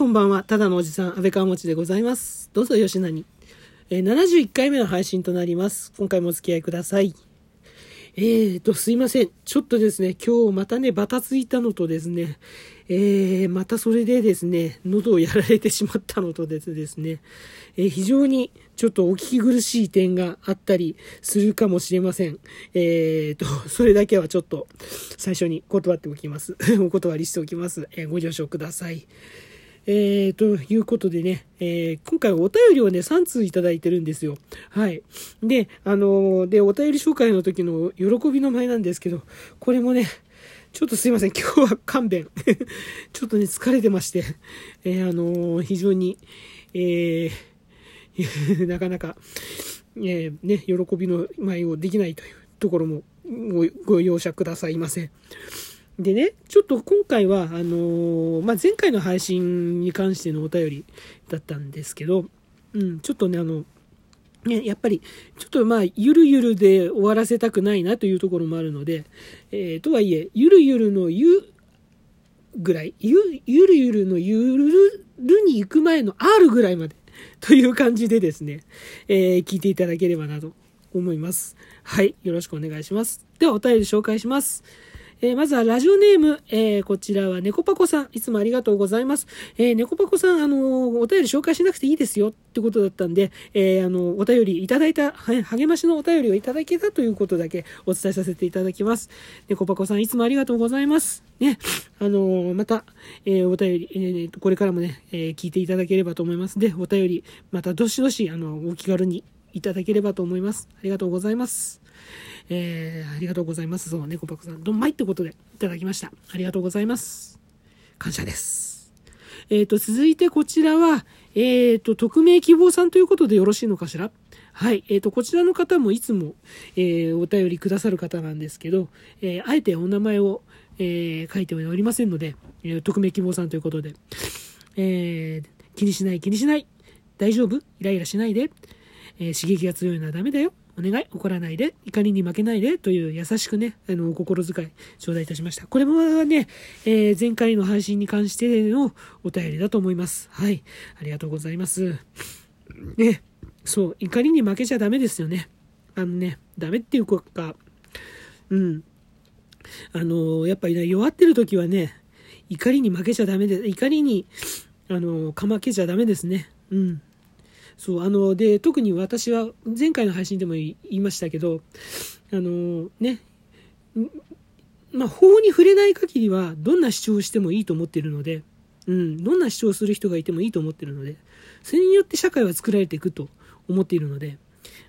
こんばんは。ただのおじさん、安倍川持でございます。どうぞよしなに。えー、71回目の配信となります。今回もお付き合いください。えーと、すいません。ちょっとですね、今日またね、バタついたのとですね、えー、またそれでですね、喉をやられてしまったのとですね、えー、非常にちょっとお聞き苦しい点があったりするかもしれません。えーと、それだけはちょっと最初に断っておきます。お断りしておきます。えー、ご了承ください。えー、ということでね、えー、今回お便りをね、3通いただいてるんですよ。はい。で、あのー、で、お便り紹介の時の喜びの前なんですけど、これもね、ちょっとすいません。今日は勘弁。ちょっとね、疲れてまして、えー、あのー、非常に、えー、なかなか、えー、ね、喜びの舞をできないというところもごご容赦くださいませ。でね、ちょっと今回は、あのー、まあ、前回の配信に関してのお便りだったんですけど、うん、ちょっとね、あの、ね、やっぱり、ちょっとまあ、ゆるゆるで終わらせたくないなというところもあるので、えー、とはいえ、ゆるゆるのゆぐらい、ゆ、ゆるゆるのゆるるに行く前の R ぐらいまで、という感じでですね、えー、聞いていただければなと思います。はい、よろしくお願いします。では、お便り紹介します。えー、まずはラジオネーム、えー、こちらは猫パコさん。いつもありがとうございます。えー、猫パコさん、あのお便り紹介しなくていいですよってことだったんで、えあのお便りいただいた、励ましのお便りをいただけたということだけお伝えさせていただきます。猫パコさん、いつもありがとうございます。ね、あのまた、えお便り、えー、これからもね、え聞いていただければと思いますで、お便り、またどしどし、あの、お気軽にいただければと思います。ありがとうございます。えー、ありがとうございます。そう、猫パクさん、どんまいってことでいただきました。ありがとうございます。感謝です。えっ、ー、と、続いてこちらは、えっ、ー、と、匿名希望さんということでよろしいのかしら？はい。えっ、ー、と、こちらの方もいつも、えーお便りくださる方なんですけど、えーあえてお名前を、えー書いておりませんので、えー匿名希望さんということで、えー気にしない気にしない。大丈夫？イライラしないで。えー刺激が強いのはダメだよ。お願い、怒らないで、怒りに負けないで、という優しくね、あの、心遣い、頂戴いたしました。これもね、えー、前回の配信に関してのお便りだと思います。はい。ありがとうございます。ね、そう、怒りに負けちゃダメですよね。あのね、ダメっていうか、うん。あの、やっぱりね、弱ってる時はね、怒りに負けちゃダメで、怒りに、あの、かまけちゃダメですね。うん。そう、あの、で、特に私は前回の配信でも言いましたけど、あの、ね、まあ、法に触れない限りは、どんな主張をしてもいいと思っているので、うん、どんな主張をする人がいてもいいと思っているので、それによって社会は作られていくと思っているので、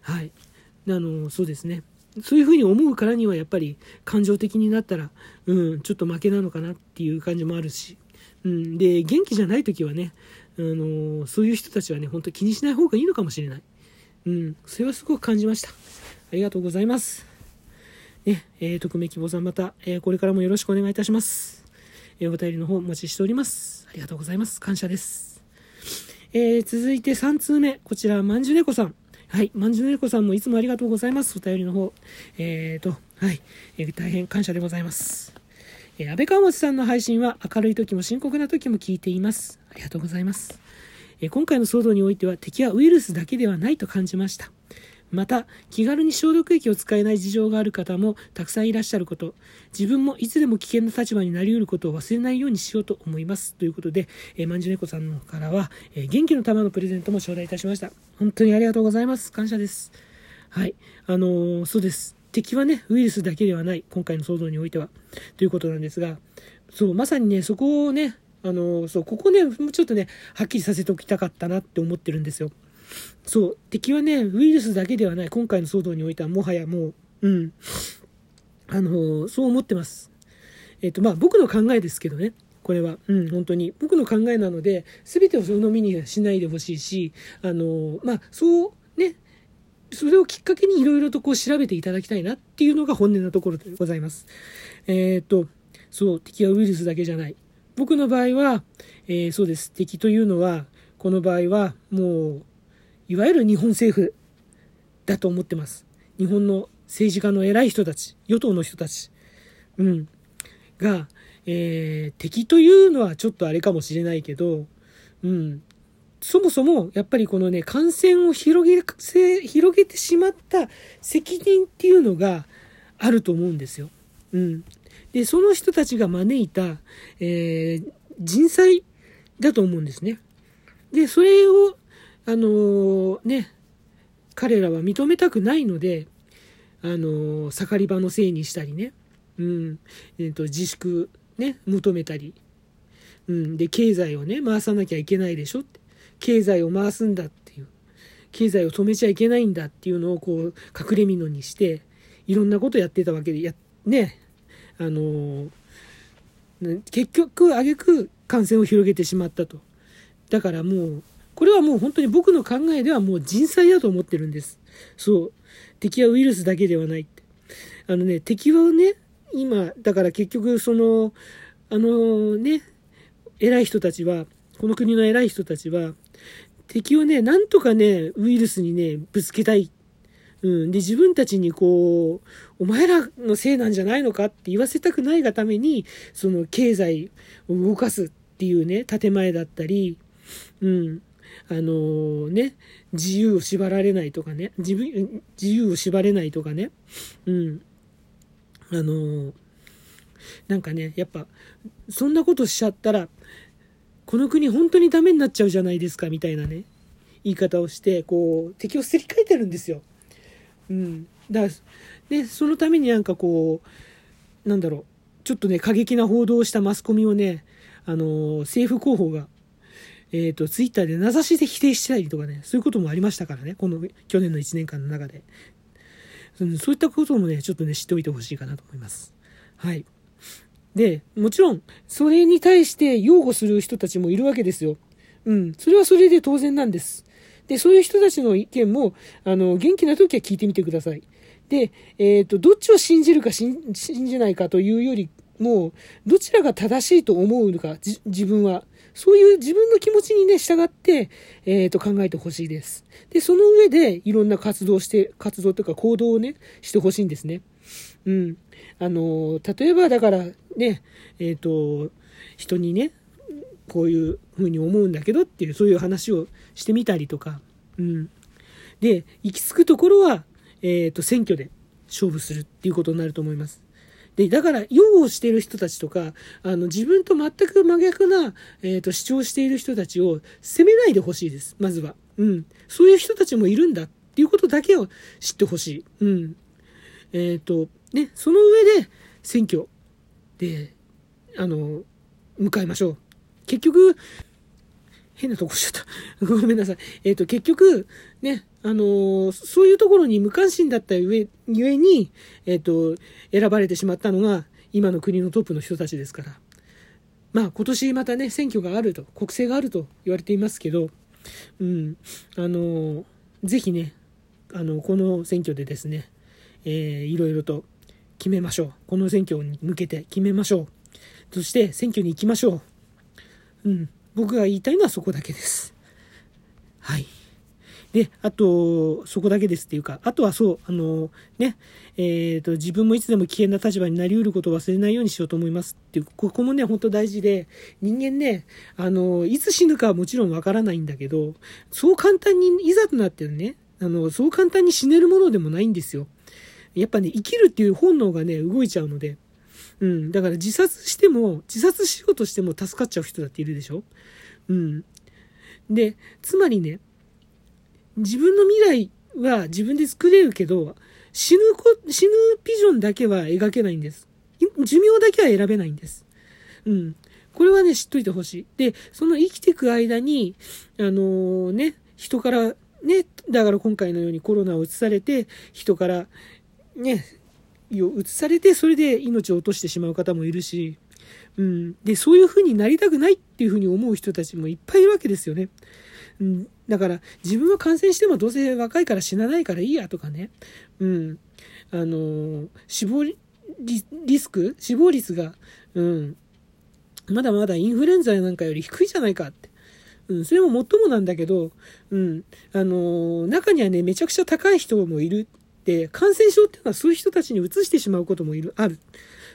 はい。あの、そうですね。そういうふうに思うからには、やっぱり感情的になったら、うん、ちょっと負けなのかなっていう感じもあるし、うん、で、元気じゃない時はね、あのそういう人たちはね、本当気にしない方がいいのかもしれない。うん、それはすごく感じました。ありがとうございます。ね、えー、匿名希望さんまた、えー、これからもよろしくお願いいたします。えー、お便りの方お待ちしております。ありがとうございます。感謝です。えー、続いて3通目。こちら、まんじゅねこさん。はい。まんじゅねこさんもいつもありがとうございます。お便りの方。えーと、はい。えー、大変感謝でございます。えー、安倍川本さんの配信は明るい時も深刻な時も聞いています。ありがとうございます。えー、今回の騒動においては敵はウイルスだけではないと感じました。また、気軽に消毒液を使えない事情がある方もたくさんいらっしゃること、自分もいつでも危険な立場になり得ることを忘れないようにしようと思います。ということで、えー、まんじゅねこさんからは、えー、元気の玉のプレゼントも頂戴いたしました。本当にありがとうございます。感謝です。はい。あのー、そうです。敵はね、ウイルスだけではない、今回の騒動においては、ということなんですが、そう、まさにね、そこをね、あの、そう、ここね、もうちょっとね、はっきりさせておきたかったなって思ってるんですよ。そう、敵はね、ウイルスだけではない、今回の騒動においては、もはやもう、うん、あの、そう思ってます。えっ、と、まあ、僕の考えですけどね、これは、うん、本当に、僕の考えなので、全てを鵜呑みにしないでほしいし、あの、まあ、そう、それをきっかけにいろいろとこう調べていただきたいなっていうのが本音なところでございます。えっ、と、そう、敵はウイルスだけじゃない。僕の場合は、えー、そうです。敵というのは、この場合はもう、いわゆる日本政府だと思ってます。日本の政治家の偉い人たち、与党の人たち、うん、が、えー、敵というのはちょっとあれかもしれないけど、うん。そもそも、やっぱりこのね、感染を広げ、広げてしまった責任っていうのがあると思うんですよ。うん。で、その人たちが招いた、えー、人災だと思うんですね。で、それを、あのーね、彼らは認めたくないので、あのー盛り場のせいにしたりね、うん、えっ、と、自粛ね、求めたり、うん、で、経済をね、回さなきゃいけないでしょって。経済を回すんだっていう。経済を止めちゃいけないんだっていうのをこう、隠れ蓑にして、いろんなことやってたわけで、や、ね、あの結局、挙句感染を広げてしまったと。だからもう、これはもう本当に僕の考えではもう人災だと思ってるんです。そう。敵はウイルスだけではないって。あのね、敵はね、今、だから結局その、あのね、偉い人たちは、この国の偉い人たちは、敵をね、なんとかね、ウイルスにね、ぶつけたい。うん。で、自分たちにこう、お前らのせいなんじゃないのかって言わせたくないがために、その経済を動かすっていうね、建前だったり、うん。あのね、自由を縛られないとかね、自分、自由を縛れないとかね、うん。あのなんかね、やっぱ、そんなことしちゃったら、この国本当にダメになっちゃうじゃないですか、みたいなね、言い方をして、こう、敵をすり替えてるんですよ。うん。だから、で、そのためになんかこう、なんだろう、ちょっとね、過激な報道をしたマスコミをね、あの政府広報が、えっ、と、ツイッターで名指しで否定したりとかね、そういうこともありましたからね、この去年の1年間の中で。うんそういったこともね、ちょっとね、知っておいてほしいかなと思います。はい。で、もちろん、それに対して擁護する人たちもいるわけですよ。うん。それはそれで当然なんです。で、そういう人たちの意見も、あの、元気な時は聞いてみてください。で、えっ、と、どっちを信じるか信じないかというよりも、どちらが正しいと思うのか、自分は。そういう自分の気持ちにね、従って、えっ、と、考えてほしいです。で、その上で、いろんな活動して、活動というか行動をね、してほしいんですね。うん。あの、例えばだから、ね、えっ、と、人にね、こういうふうに思うんだけどっていう、そういう話をしてみたりとか、うん。で、行き着くところは、えっ、と、選挙で勝負するっていうことになると思います。で、だから、擁護している人たちとか、あの、自分と全く真逆な、えっ、と、主張している人たちを責めないでほしいです。まずは。うん。そういう人たちもいるんだっていうことだけを知ってほしい。うん。えっ、と、ね、その上で、選挙で、あの、迎えましょう。結局、変なとこしちゃった。ごめんなさい。えっ、と、結局、ね、あのーそういうところに無関心だったゆえゆえに、えっ、と、選ばれてしまったのが、今の国のトップの人たちですから。まあ、今年またね、選挙があると、国政があると言われていますけど、うん、あのーぜひね、あの、この選挙でですね、えーいろいろと決めましょう。この選挙に向けて決めましょう。そして、選挙に行きましょう。うん。僕が言いたいのはそこだけです。はい。で、あと、そこだけですっていうか、あとはそう、あの、ね、えっ、と、自分もいつでも危険な立場になり得ることを忘れないようにしようと思いますっていう、ここもね、本当大事で、人間ね、あの、いつ死ぬかはもちろんわからないんだけど、そう簡単に、いざとなってね、あの、そう簡単に死ねるものでもないんですよ。やっぱね、生きるっていう本能がね、動いちゃうので、うん。だから自殺しても、自殺しようとしても助かっちゃう人だっているでしょうん。で、つまりね、自分の未来は自分で作れるけど、死ぬこ、死ぬビジョンだけは描けないんです。寿命だけは選べないんです。うん。これはね、知っといてほしい。で、その生きていく間に、あのね、人から、ね、だから今回のようにコロナを移されて、人から、ね、移されて、それで命を落としてしまう方もいるし、うん。で、そういう風になりたくないっていう風に思う人たちもいっぱいいるわけですよね。うん。だから、自分は感染してもどうせ若いから死なないからいいやとかね。うん。あの死亡リスク？死亡率が、うん。まだまだインフルエンザなんかより低いじゃないかって。うん、それも最もなんだけど、うん、あのー中にはね、めちゃくちゃ高い人もいるって、感染症っていうのはそういう人たちに移してしまうこともいる、ある。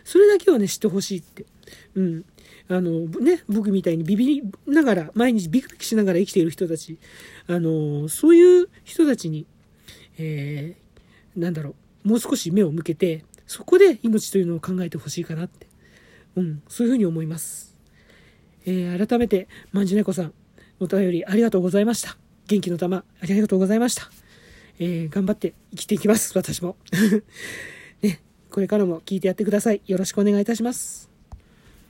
それだけはね、知ってほしいって。うん。あの、ね、僕みたいにビビりながら、毎日ビクビクしながら生きている人たち、あの、そういう人たちに、えー、なんだろう、もう少し目を向けて、そこで命というのを考えてほしいかなって、うん、そういうふうに思います。えー、改めて、まんじゅねこさん、お便りありがとうございました。元気の玉、ありがとうございました。えー、頑張って生きていきます、私も。ね、これからも聞いてやってください。よろしくお願いいたします。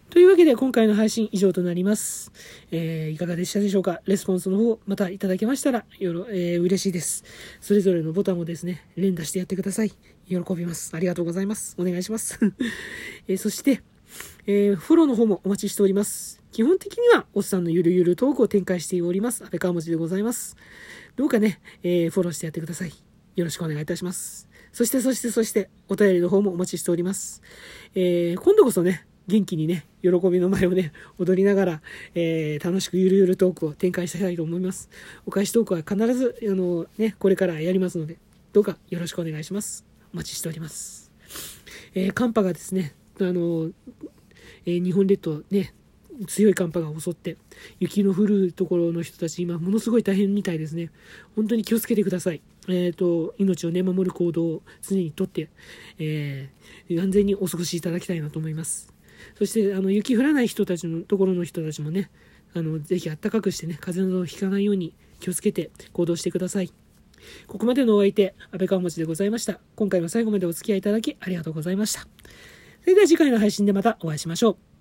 というわけで今回の配信以上となります。えー、いかがでしたでしょうか？レスポンスの方またいただけましたらよろ、えー、嬉しいです。それぞれのボタンをですね、連打してやってください。喜びます。ありがとうございます。お願いします。えー、そして、えー、フォローの方もお待ちしております。基本的には、おっさんのゆるゆるトークを展開しております。安倍川持でございます。どうかね、えー、フォローしてやってください。よろしくお願いいたします。そして、そして、そして、お便りの方もお待ちしております。えー、今度こそね、元気にね、喜びの前をね、踊りながら、えー、楽しくゆるゆるトークを展開したいと思います。お返しトークは必ず、あの、ね、これからやりますので、どうかよろしくお願いします。お待ちしております。えー、寒波がですね、あの、えー、日本列島ね、強い寒波が襲って、雪の降るところの人たち、今、ものすごい大変みたいですね。本当に気をつけてください。えっ、ー、と、命をね、守る行動を常にとって、えー、安全にお過ごしいただきたいなと思います。そして、あの、雪降らない人たちのところの人たちもね、あの、ぜひ暖かくしてね、風邪などひかないように気をつけて行動してください。ここまでのお相手、安倍川持でございました。今回も最後までお付き合いいただきありがとうございました。それでは次回の配信でまたお会いしましょう。